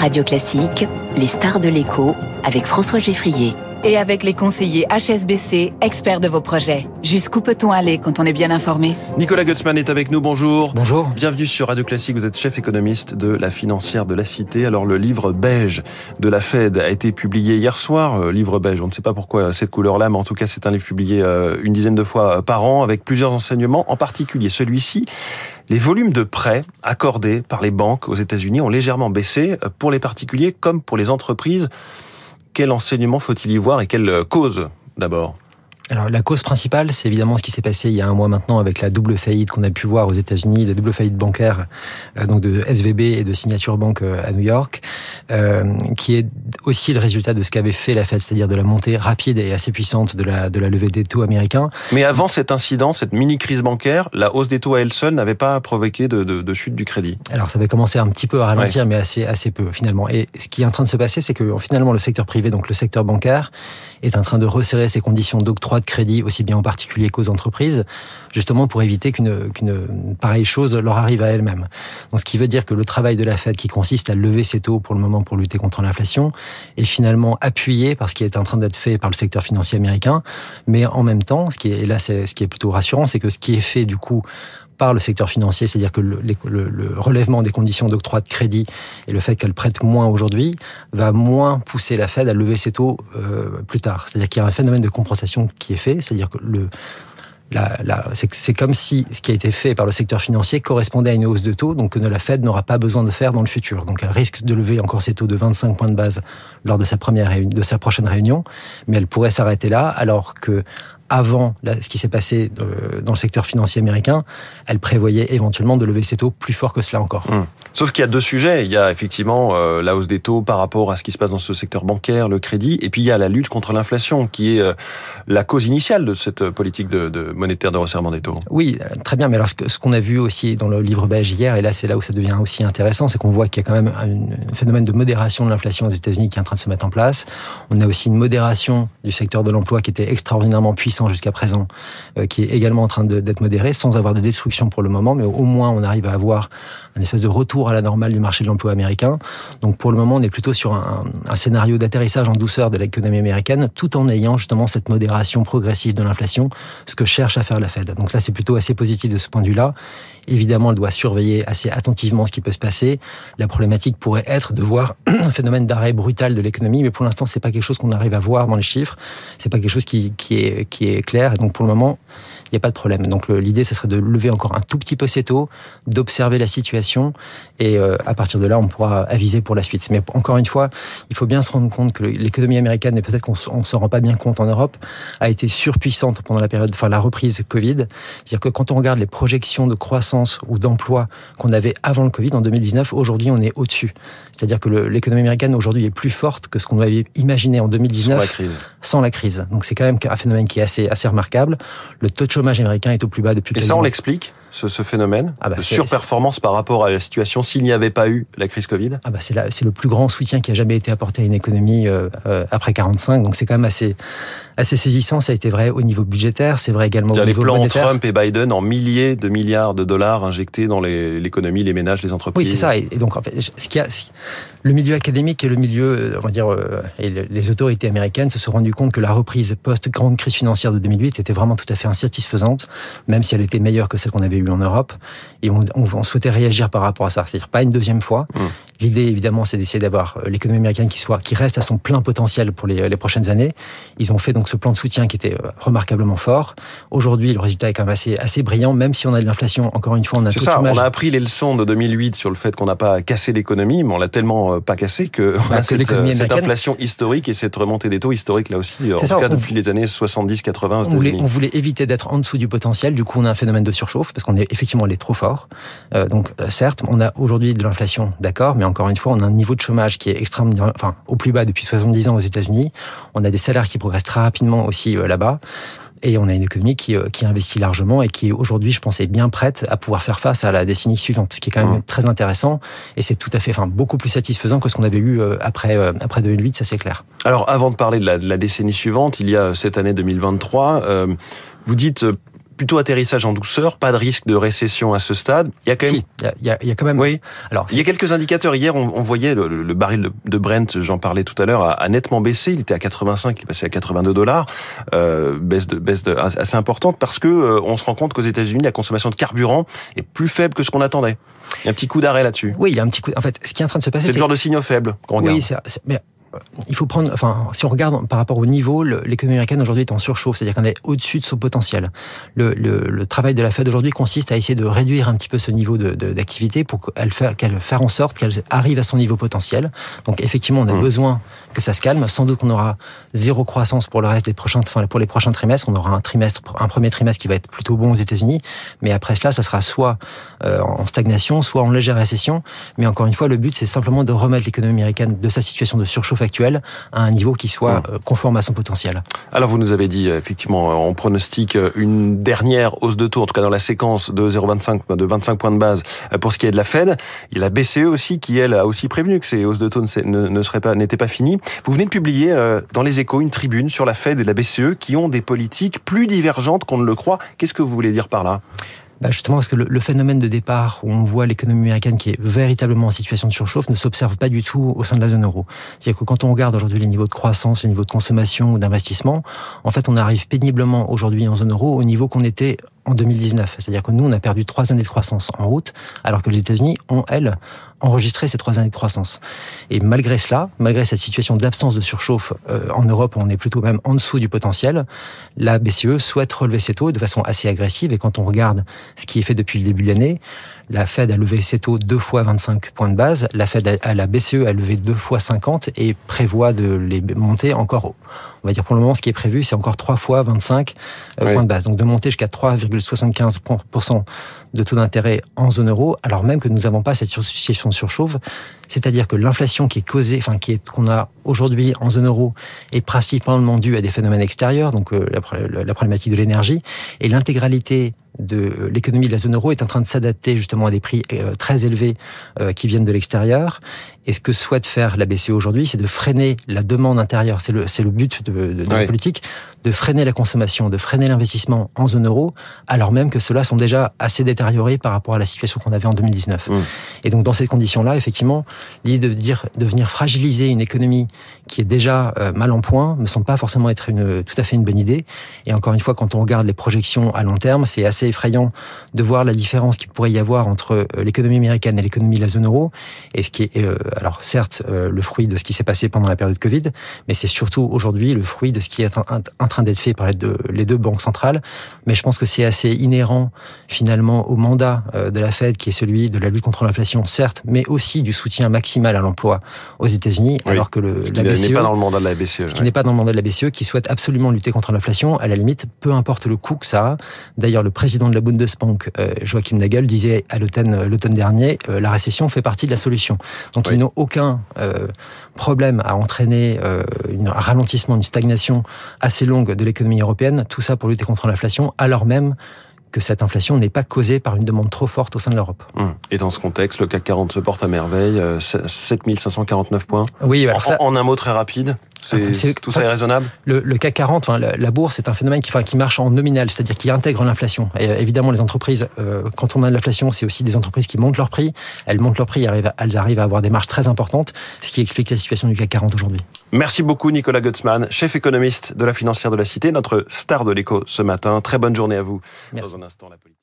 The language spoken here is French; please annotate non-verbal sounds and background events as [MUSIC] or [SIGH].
Radio Classique, les stars de l'écho avec François Geffrier et avec les conseillers HSBC, experts de vos projets. Jusqu'où peut-on aller quand on est bien informé? Nicolas Gutzmann est avec nous, bonjour. Bonjour. Bienvenue sur Radio Classique, vous êtes chef économiste de la financière de la Cité. Alors le livre beige de la Fed a été publié hier soir, euh, livre beige, on ne sait pas pourquoi cette couleur-là, mais en tout cas c'est un livre publié euh, une dizaine de fois par an avec plusieurs enseignements, en particulier celui-ci. Les volumes de prêts accordés par les banques aux États-Unis ont légèrement baissé pour les particuliers comme pour les entreprises. Quel enseignement faut-il y voir et quelle cause d'abord? Alors la cause principale, c'est évidemment ce qui s'est passé il y a un mois maintenant avec la double faillite qu'on a pu voir aux États-Unis, la double faillite bancaire euh, donc de SVB et de Signature Bank euh, à New York, euh, qui est aussi le résultat de ce qu'avait fait la Fed, c'est-à-dire de la montée rapide et assez puissante de la de la levée des taux américains. Mais avant cet incident, cette mini crise bancaire, la hausse des taux à elle seule n'avait pas provoqué de, de, de, chute du crédit. Alors ça avait commencé un petit peu à ralentir, mais assez assez peu finalement. Et ce qui est en train de se passer, c'est que finalement le secteur privé, donc le secteur bancaire, est en train de resserrer ses conditions d'octroi de crédit aussi bien aux particuliers qu'aux entreprises, justement pour éviter qu'une pareille chose leur arrive à elle-même. Donc ce qui veut dire que le travail de la Fed qui consiste à lever ses taux pour le moment pour lutter contre l'inflation est finalement appuyé par ce qui est en train d'être fait par le secteur financier américain, mais en même temps, ce qui est et là c'est ce qui est plutôt rassurant, c'est que ce qui est fait du coup par le secteur financier, c'est-à-dire que le, relèvement des conditions d'octroi de crédit et le fait qu'elle prête moins aujourd'hui va moins pousser la Fed à lever ses taux euh, plus tard. C'est-à-dire qu'il y a un phénomène de compensation qui est fait, c'est-à-dire que le c'est comme si ce qui a été fait par le secteur financier correspondait à une hausse de taux, donc que la Fed n'aura pas besoin de faire dans le futur. Donc elle risque de lever encore ses taux de 25 points de base lors de sa première de sa prochaine réunion, mais elle pourrait s'arrêter là, alors que avant ce qui s'est passé euh, dans le secteur financier américain, elle prévoyait éventuellement de lever ses taux plus fort que cela encore. Hum. Sauf qu'il y a deux sujets. Il y a effectivement euh, la hausse des taux par rapport à ce qui se passe dans ce secteur bancaire, le crédit, et puis il y a la lutte contre l'inflation, qui est euh, la cause initiale de cette politique de, de, monétaire de resserrement des taux. Oui, très bien. Mais alors ce qu'on a vu aussi dans le livre belge hier, et là c'est là où ça devient aussi intéressant, c'est qu'on voit qu'il y a quand même un phénomène de modération de l'inflation aux États-Unis qui est en train de se mettre en place. On a aussi une modération du secteur de l'emploi qui était extraordinairement jusqu'à présent, euh, qui est également en train d'être modéré, sans avoir de destruction pour le moment, mais au moins on arrive à avoir un espèce de retour à la normale du marché de l'emploi américain. Donc pour le moment, on est plutôt sur un, scénario d'atterrissage en douceur de l'économie américaine, tout en ayant justement cette modération progressive de l'inflation, ce que cherche à faire la Fed. Donc là, c'est plutôt assez positif de ce point de vue-là. Évidemment, elle doit surveiller assez attentivement ce qui peut se passer. La problématique pourrait être de voir [CLEARS THROAT] un phénomène d'arrêt brutal de l'économie, mais pour l'instant, c'est pas quelque chose qu'on arrive à voir dans les chiffres. C'est pas quelque chose qui est clair. Et donc pour le moment, il n'y a pas de problème. Donc l'idée, ce serait de lever encore un tout petit peu ses taux, d'observer la situation, et euh, à partir de là, on pourra aviser pour la suite. Mais encore une fois, il faut bien se rendre compte que l'économie américaine, et peut-être qu'on ne s'en rend pas bien compte en Europe, a été surpuissante pendant la période, enfin la reprise Covid. C'est-à-dire que quand on regarde les projections de croissance ou d'emploi qu'on avait avant le Covid, en 2019, aujourd'hui, on est au-dessus. C'est-à-dire que l'économie américaine aujourd'hui est plus forte que ce qu'on avait imaginé en 2019 sans la crise. Sans la crise. Donc c'est quand même un phénomène qui est assez, assez remarquable. Le taux de chômage américain est au plus bas depuis. Et ça, on l'explique ce, ce, phénomène ah bah de surperformance par rapport à la situation s'il n'y avait pas eu la crise Covid? Ah bah c'est, le plus grand soutien qui a jamais été apporté à une économie euh, euh, après 45. Donc c'est quand même assez, assez saisissant. Ça a été vrai au niveau budgétaire, c'est vrai également au niveau monétaire. Les plans Trump et Biden en milliers de milliards de dollars injectés dans l'économie, les ménages, les entreprises. Oui, c'est ça. Et, donc en fait, ce a, le milieu académique et le milieu, on va dire, euh, et les autorités américaines se sont rendues compte que la reprise post grande crise financière de 2008 était vraiment tout à fait insatisfaisante, même si elle était meilleure que celle qu'on avait en Europe. Et on, on, souhaitait réagir par rapport à ça, c'est-à-dire pas une deuxième fois. Mmh. L'idée, évidemment, c'est d'essayer d'avoir euh, l'économie américaine qui soit, qui reste à son plein potentiel pour les, les, prochaines années. Ils ont fait donc ce plan de soutien qui était euh, remarquablement fort. Aujourd'hui, le résultat est quand même assez, assez brillant, même si on a de l'inflation. Encore une fois, on a C'est ça. On a appris les leçons de 2008 sur le fait qu'on n'a pas cassé l'économie, mais on l'a tellement pas cassé que bah, a cette, euh, cette inflation historique et cette remontée des taux historiques là aussi. En tout ça, cas, depuis les années 70-80 on voulait, on voulait éviter d'être en dessous du potentiel. Du coup, on a un phénomène de surchauffe parce qu'on est effectivement allé trop fort. Euh, donc, euh, certes, on a aujourd'hui de l'inflation, d'accord, mais encore une fois, on a un niveau de chômage qui est extrêmement, enfin, au plus bas depuis 70 ans aux États-Unis. On a des salaires qui progressent très rapidement aussi euh, là-bas. Et on a une économie qui, euh, qui investit largement et qui aujourd'hui, je pense, est bien prête à pouvoir faire face à la décennie suivante, ce qui est quand même mmh. très intéressant. Et c'est tout à fait, enfin, beaucoup plus satisfaisant que ce qu'on avait eu euh, après, après 2008, ça c'est clair. Alors, avant de parler de la, de la, décennie suivante, il y a cette année 2023, euh, vous dites plutôt atterrissage en douceur, pas de risque de récession à ce stade. Il y a quand même, il y a, y a, quand même. Oui. Alors, il y a quelques indicateurs. Hier, on, on voyait le, le, baril de Brent, j'en parlais tout à l'heure, a, a, nettement baissé. Il était à 85, il est passé à 82 dollars, euh, baisse de baisse de, assez importante parce que euh, on se rend compte qu'aux États-Unis, la consommation de carburant est plus faible que ce qu'on attendait. Il y a un petit coup d'arrêt là-dessus. Oui, il y a un petit coup. En fait, ce qui est en train de se passer, c'est le genre de signaux faibles qu'on regarde. Oui, c'est, mais il faut prendre, enfin, si on regarde par rapport au niveau, l'économie américaine aujourd'hui est en surchauffe, c'est-à-dire qu'on est au-dessus de son potentiel. Le, le, le, travail de la Fed aujourd'hui consiste à essayer de réduire un petit peu ce niveau d'activité de, pour qu'elle fasse, fasse en sorte qu'elle arrive à son niveau potentiel. Donc effectivement, on a mmh. besoin que ça se calme. Sans doute qu'on aura zéro croissance pour le reste des prochains, enfin, pour les prochains trimestres. On aura un trimestre, un premier trimestre qui va être plutôt bon aux États-Unis, mais après cela, ça sera soit euh, en stagnation, soit en légère récession. Mais encore une fois, le but, c'est simplement de remettre l'économie américaine de sa situation de surchauffe actuelle à un niveau qui soit mmh. euh, conforme à son potentiel. Alors, vous nous avez dit, euh, effectivement, on pronostique une dernière hausse de taux, en tout cas dans la séquence de 0,25, de 25 points de base pour ce qui est de la Fed. Il y a la BCE aussi qui, elle, a aussi prévenu que ces hausses de taux ne, ne seraient pas, n'étaient pas finies. Vous venez de publier euh, dans les échos une tribune sur la Fed et la BCE qui ont des politiques plus divergentes qu'on ne le croit. Qu'est-ce que vous voulez dire par là? Bah justement parce que le, phénomène de départ où on voit l'économie américaine qui est véritablement en situation de surchauffe ne s'observe pas du tout au sein de la zone euro. C'est-à-dire que quand on regarde aujourd'hui les niveaux de croissance, les niveaux de consommation ou d'investissement, en fait on arrive péniblement aujourd'hui en zone euro au niveau qu'on était en 2019. C'est-à-dire que nous, on a perdu trois années de croissance en route, alors que les États-Unis ont, elles, enregistré ces trois années de croissance. Et malgré cela, malgré cette situation d'absence de surchauffe euh, en Europe, on est plutôt même en dessous du potentiel, la BCE souhaite relever ses taux de façon assez agressive. Et quand on regarde ce qui est fait depuis le début de l'année, la Fed a levé ses taux deux fois 25 points de base, la Fed la BCE a levé deux fois 50 et prévoit de les monter encore, on va dire pour le moment, ce qui est prévu, c'est encore trois fois 25 euh, points de base. Donc de monter jusqu'à 3,75% de taux d'intérêt en zone euro, alors même que nous n'avons pas cette situation surchauffe. C'est-à-dire que l'inflation qui est causée, enfin qui est qu'on a aujourd'hui en zone euro, est principalement due à des phénomènes extérieurs, donc euh, la problématique de l'énergie, et l'intégralité de l'économie de la zone euro est en train de s'adapter justement à des prix euh, très élevés euh, qui viennent de l'extérieur. Et ce que souhaite faire la BCE aujourd'hui, c'est de freiner la demande intérieure. C'est le, c'est le but de, de, de la politique, de freiner la consommation, de freiner l'investissement en zone euro, alors même que ceux-là sont déjà assez détériorés par rapport à la situation qu'on avait en 2019. Mmh. Et donc dans ces conditions-là, effectivement, l'idée de dire de venir fragiliser une économie qui est déjà euh, mal en point me semble pas forcément être une, tout à fait une bonne idée. Et encore une fois, quand on regarde les projections à long terme, c'est assez effrayant de voir la différence qu'il pourrait y avoir entre euh, l'économie américaine et l'économie de la zone euro. Et ce qui est, euh, alors certes, euh, le fruit de ce qui s'est passé pendant la période Covid, mais c'est surtout aujourd'hui le fruit de ce qui est en, train d'être fait par les deux, les deux banques centrales. Mais je pense que c'est assez inhérent finalement au mandat de la Fed, qui est celui de la lutte contre l'inflation, certes, mais aussi du soutien maximal à l'emploi aux États-Unis, alors que le ce qui n'est pas dans le mandat de la BCE. Ce qui n'est pas dans le mandat de la BCE, qui souhaite absolument lutter contre l'inflation. À la limite, peu importe le coût que ça a. D'ailleurs, le président de la Bundesbank, euh, Joachim Nagel, disait à l'automne, euh, l'automne dernier, euh, la récession fait partie de la solution. Donc ils n'ont aucun problème à entraîner un ralentissement, une stagnation assez longue de l'économie européenne, tout ça pour lutter contre l'inflation, alors même que cette inflation n'est pas causée par une demande trop forte au sein de l'Europe. Hum. Et dans ce contexte, le CAC 40 se porte à merveille, 7549 points. Oui, alors ça... en un mot très rapide tout ça est raisonnable le, le, CAC 40, enfin, la, bourse, c'est un phénomène qui, enfin, qui marche en nominal, c'est-à-dire qui intègre l'inflation. Et euh, évidemment, les entreprises, euh, quand on a de l'inflation, c'est aussi des entreprises qui montent leur prix. Elles montent leur prix, elles arrivent à avoir des marges très importantes, ce qui explique la situation du CAC 40 aujourd'hui. Merci beaucoup, Nicolas Gutzmann, chef économiste de la financière de la Cité, notre star de l'écho ce matin. Très bonne journée à vous. Merci. Dans un instant, la politique.